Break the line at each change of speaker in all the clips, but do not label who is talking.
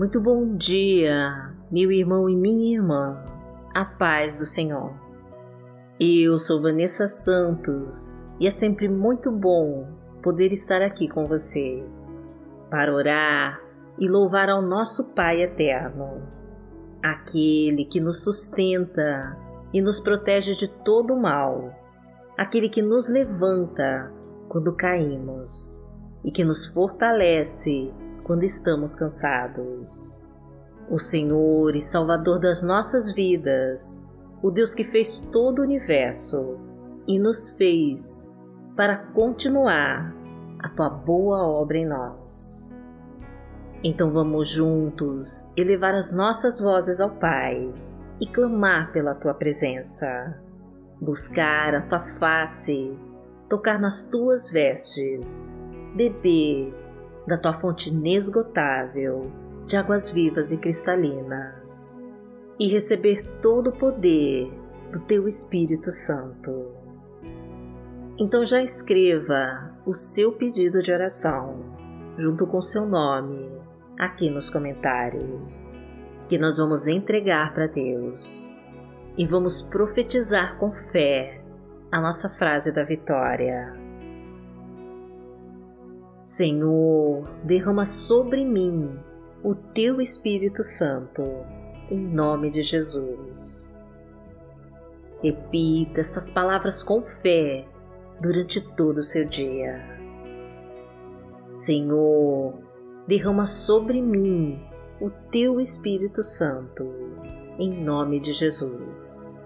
Muito bom dia, meu irmão e minha irmã. A paz do Senhor. Eu sou Vanessa Santos e é sempre muito bom poder estar aqui com você para orar e louvar ao nosso Pai eterno, aquele que nos sustenta e nos protege de todo o mal, aquele que nos levanta quando caímos e que nos fortalece quando estamos cansados. O Senhor e Salvador das nossas vidas, o Deus que fez todo o universo e nos fez para continuar a tua boa obra em nós. Então vamos juntos elevar as nossas vozes ao Pai e clamar pela tua presença, buscar a tua face, tocar nas tuas vestes, beber da tua fonte inesgotável de águas vivas e cristalinas e receber todo o poder do teu Espírito Santo. Então já escreva o seu pedido de oração junto com seu nome aqui nos comentários, que nós vamos entregar para Deus e vamos profetizar com fé a nossa frase da vitória. Senhor, derrama sobre mim o teu Espírito Santo, em nome de Jesus. Repita estas palavras com fé durante todo o seu dia. Senhor, derrama sobre mim o teu Espírito Santo, em nome de Jesus.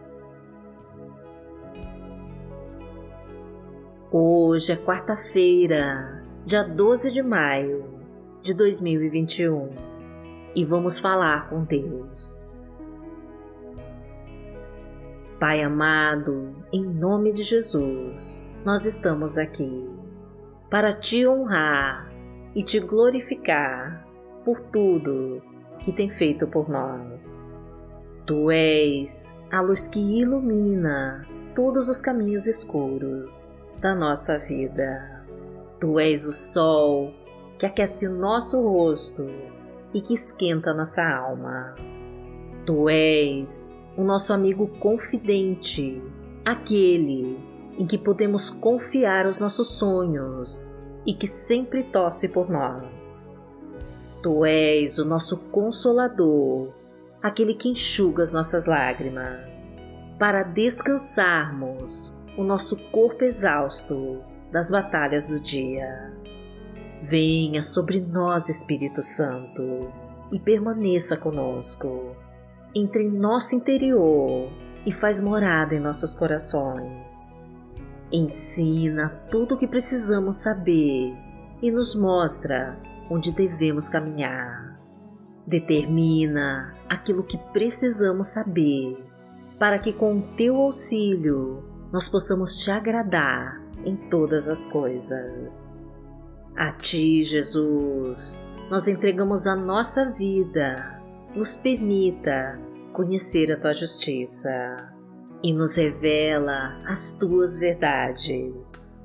Hoje é quarta-feira, dia 12 de maio de 2021 e vamos falar com Deus. Pai amado, em nome de Jesus, nós estamos aqui para te honrar e te glorificar por tudo que tem feito por nós. Tu és a luz que ilumina todos os caminhos escuros da nossa vida. Tu és o sol que aquece o nosso rosto e que esquenta nossa alma. Tu és o nosso amigo confidente, aquele em que podemos confiar os nossos sonhos e que sempre torce por nós. Tu és o nosso consolador, aquele que enxuga as nossas lágrimas, para descansarmos o nosso corpo exausto das batalhas do dia. Venha sobre nós, Espírito Santo, e permaneça conosco. Entre em nosso interior e faz morada em nossos corações. Ensina tudo o que precisamos saber e nos mostra onde devemos caminhar. Determina aquilo que precisamos saber para que, com o teu auxílio, nós possamos te agradar em todas as coisas. A Ti, Jesus, nós entregamos a nossa vida. Nos permita conhecer a Tua justiça e nos revela as Tuas verdades.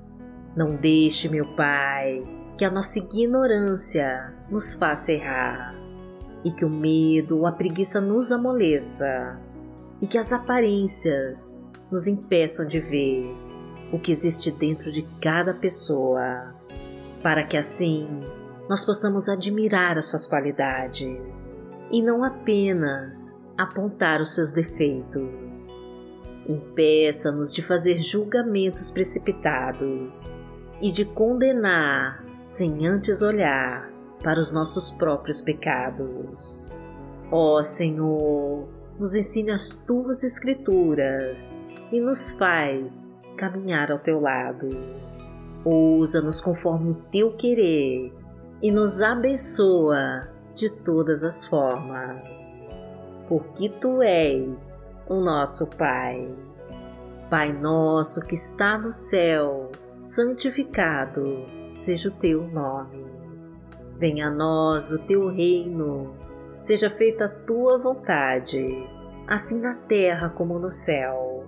Não deixe, meu Pai, que a nossa ignorância nos faça errar e que o medo ou a preguiça nos amoleça e que as aparências nos impeçam de ver o que existe dentro de cada pessoa, para que assim nós possamos admirar as suas qualidades e não apenas apontar os seus defeitos. Impeça-nos de fazer julgamentos precipitados e de condenar sem antes olhar para os nossos próprios pecados. Ó oh, Senhor, nos ensine as tuas Escrituras e nos faz caminhar ao teu lado. Usa-nos conforme o teu querer e nos abençoa de todas as formas, porque tu és o nosso Pai. Pai nosso que está no céu, santificado seja o teu nome. Venha a nós o teu reino, seja feita a tua vontade, assim na terra como no céu.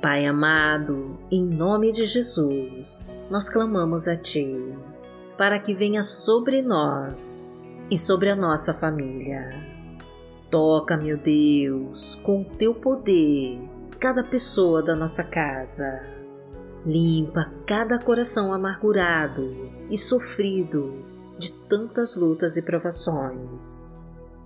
Pai amado, em nome de Jesus, nós clamamos a Ti, para que venha sobre nós e sobre a nossa família. Toca, meu Deus, com o Teu poder, cada pessoa da nossa casa. Limpa cada coração amargurado e sofrido de tantas lutas e provações.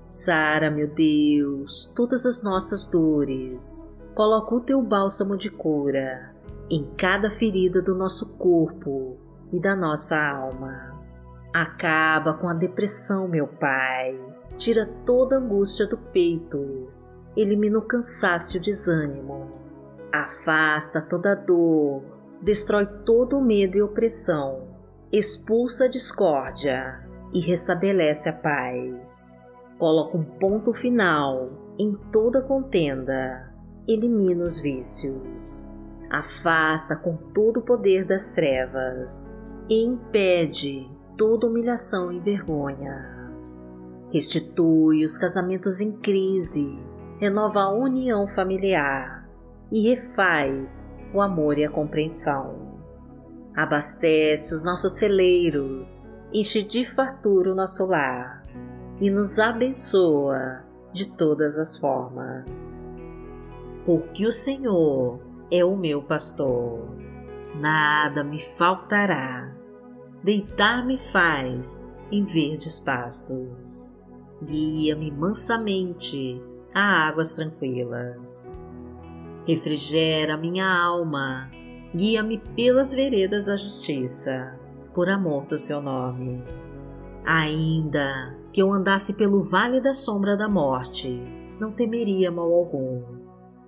Sara, meu Deus, todas as nossas dores Coloca o teu bálsamo de cura em cada ferida do nosso corpo e da nossa alma. Acaba com a depressão, meu Pai. Tira toda angústia do peito. Elimina o cansaço e o desânimo. Afasta toda dor. Destrói todo o medo e opressão. Expulsa a discórdia e restabelece a paz. Coloca um ponto final em toda contenda elimina os vícios, afasta com todo o poder das trevas. E impede toda humilhação e vergonha. Restitui os casamentos em crise, renova a união familiar. E refaz o amor e a compreensão. Abastece os nossos celeiros, enche de fartura o nosso lar. E nos abençoa de todas as formas porque o Senhor é o meu pastor. Nada me faltará. Deitar-me faz em verdes pastos. Guia-me mansamente a águas tranquilas. Refrigera minha alma. Guia-me pelas veredas da justiça, por amor do seu nome. Ainda que eu andasse pelo vale da sombra da morte, não temeria mal algum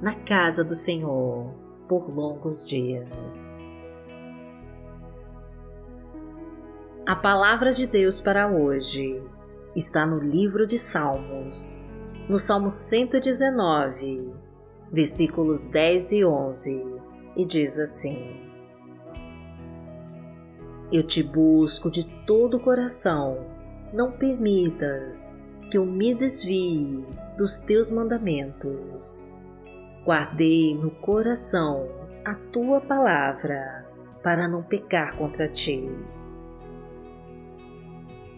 na casa do Senhor por longos dias. A palavra de Deus para hoje está no livro de Salmos, no Salmo 119, versículos 10 e 11, e diz assim: Eu te busco de todo o coração, não permitas que eu me desvie dos teus mandamentos. Guardei no coração a tua palavra para não pecar contra ti.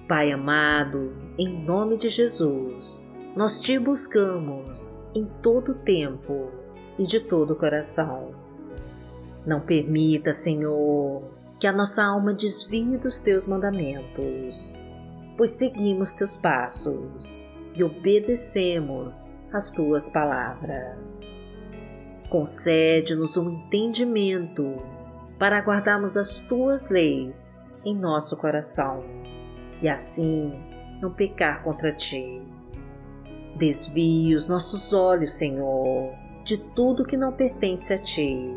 Pai amado, em nome de Jesus, nós te buscamos em todo tempo e de todo o coração. Não permita, Senhor, que a nossa alma desvie dos teus mandamentos, pois seguimos teus passos e obedecemos as tuas palavras. Concede-nos um entendimento para guardarmos as tuas leis em nosso coração e assim não pecar contra ti. Desvie os nossos olhos, Senhor, de tudo que não pertence a ti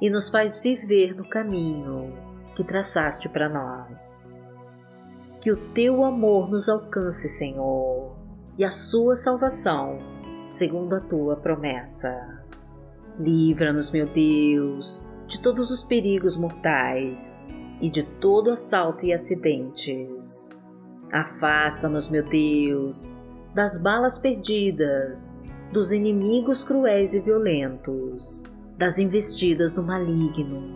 e nos faz viver no caminho que traçaste para nós. Que o teu amor nos alcance, Senhor, e a sua salvação, segundo a tua promessa. Livra-nos, meu Deus, de todos os perigos mortais e de todo assalto e acidentes. Afasta-nos, meu Deus, das balas perdidas, dos inimigos cruéis e violentos, das investidas do maligno,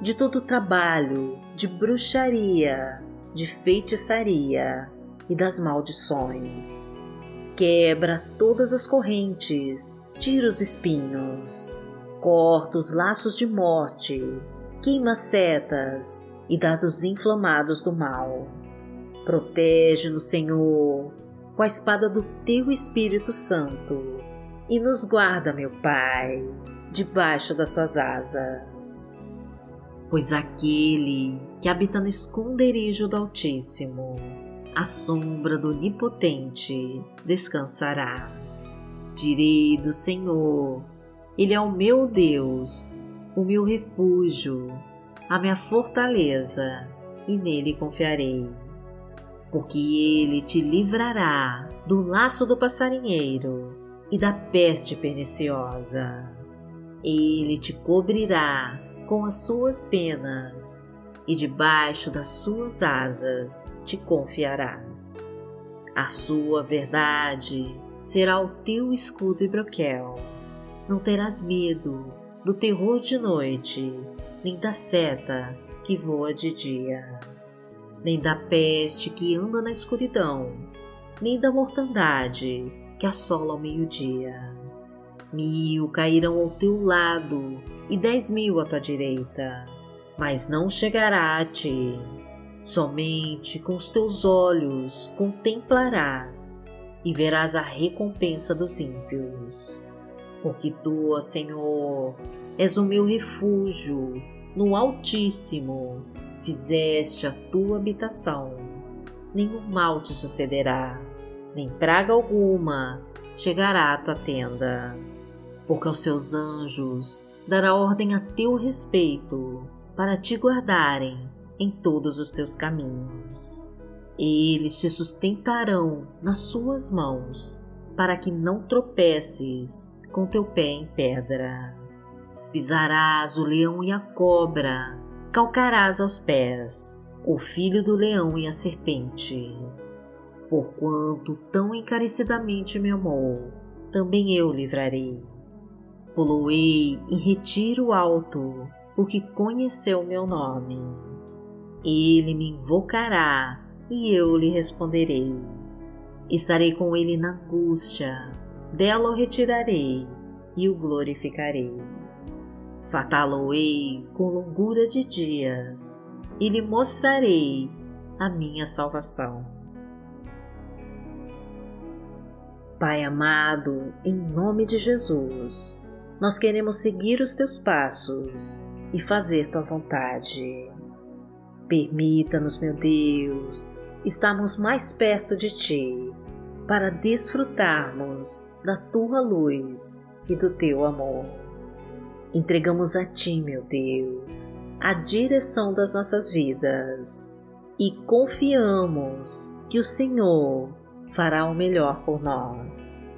de todo trabalho, de bruxaria, de feitiçaria e das maldições. Quebra todas as correntes, tira os espinhos, corta os laços de morte, queima setas e dados inflamados do mal. Protege-nos, Senhor, com a espada do teu Espírito Santo e nos guarda, meu Pai, debaixo das suas asas. Pois aquele que habita no esconderijo do Altíssimo, à sombra do Onipotente, descansará. Direi do Senhor, Ele é o meu Deus, o meu refúgio, a minha fortaleza, e nele confiarei porque ele te livrará do laço do passarinheiro e da peste perniciosa. Ele te cobrirá com as suas penas e debaixo das suas asas te confiarás. A sua verdade será o teu escudo e broquel. Não terás medo do terror de noite, nem da seta que voa de dia nem da peste que anda na escuridão, nem da mortandade que assola ao meio-dia. Mil cairão ao teu lado e dez mil à tua direita, mas não chegará a ti. Somente com os teus olhos contemplarás e verás a recompensa dos ímpios. Porque tu, Senhor, és o meu refúgio no Altíssimo fizeste a tua habitação, nenhum mal te sucederá, nem praga alguma chegará à tua tenda, porque aos seus anjos dará ordem a teu respeito para te guardarem em todos os teus caminhos. Eles te sustentarão nas suas mãos, para que não tropeces com teu pé em pedra. Pisarás o leão e a cobra, calcarás aos pés o filho do leão e a serpente. Porquanto tão encarecidamente me amou, também eu livrarei. Poloei em retiro alto, porque conheceu meu nome. Ele me invocará e eu lhe responderei. Estarei com ele na angústia, dela o retirarei e o glorificarei Fatá-lo-ei com longura de dias e lhe mostrarei a minha salvação. Pai amado, em nome de Jesus, nós queremos seguir os teus passos e fazer tua vontade. Permita-nos, meu Deus, estarmos mais perto de ti para desfrutarmos da tua luz e do teu amor. Entregamos a Ti, meu Deus, a direção das nossas vidas e confiamos que o Senhor fará o melhor por nós.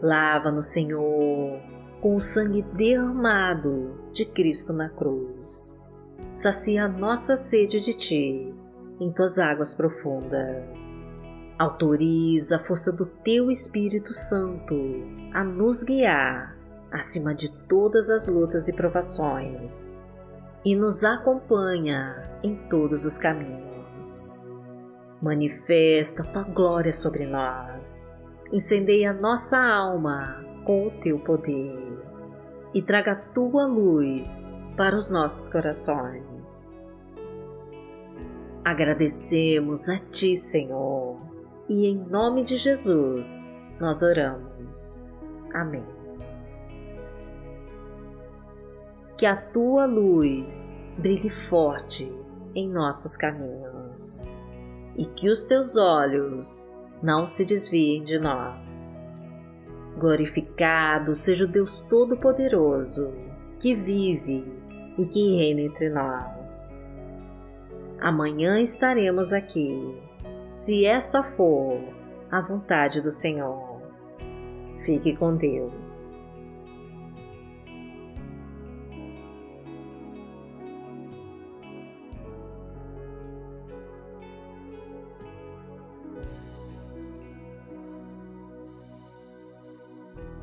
Lava-nos, Senhor, com o sangue derramado de Cristo na cruz. Sacia a nossa sede de Ti em Tuas águas profundas. Autoriza a força do Teu Espírito Santo a nos guiar acima de todas as lutas e provações, e nos acompanha em todos os caminhos. Manifesta tua glória sobre nós, incendeia nossa alma com o teu poder e traga a tua luz para os nossos corações. Agradecemos a Ti, Senhor, e em nome de Jesus nós oramos. Amém. que a tua luz brilhe forte em nossos caminhos e que os teus olhos não se desviem de nós. Glorificado seja o Deus Todo-Poderoso que vive e que reina entre nós. Amanhã estaremos aqui, se esta for a vontade do Senhor. Fique com Deus.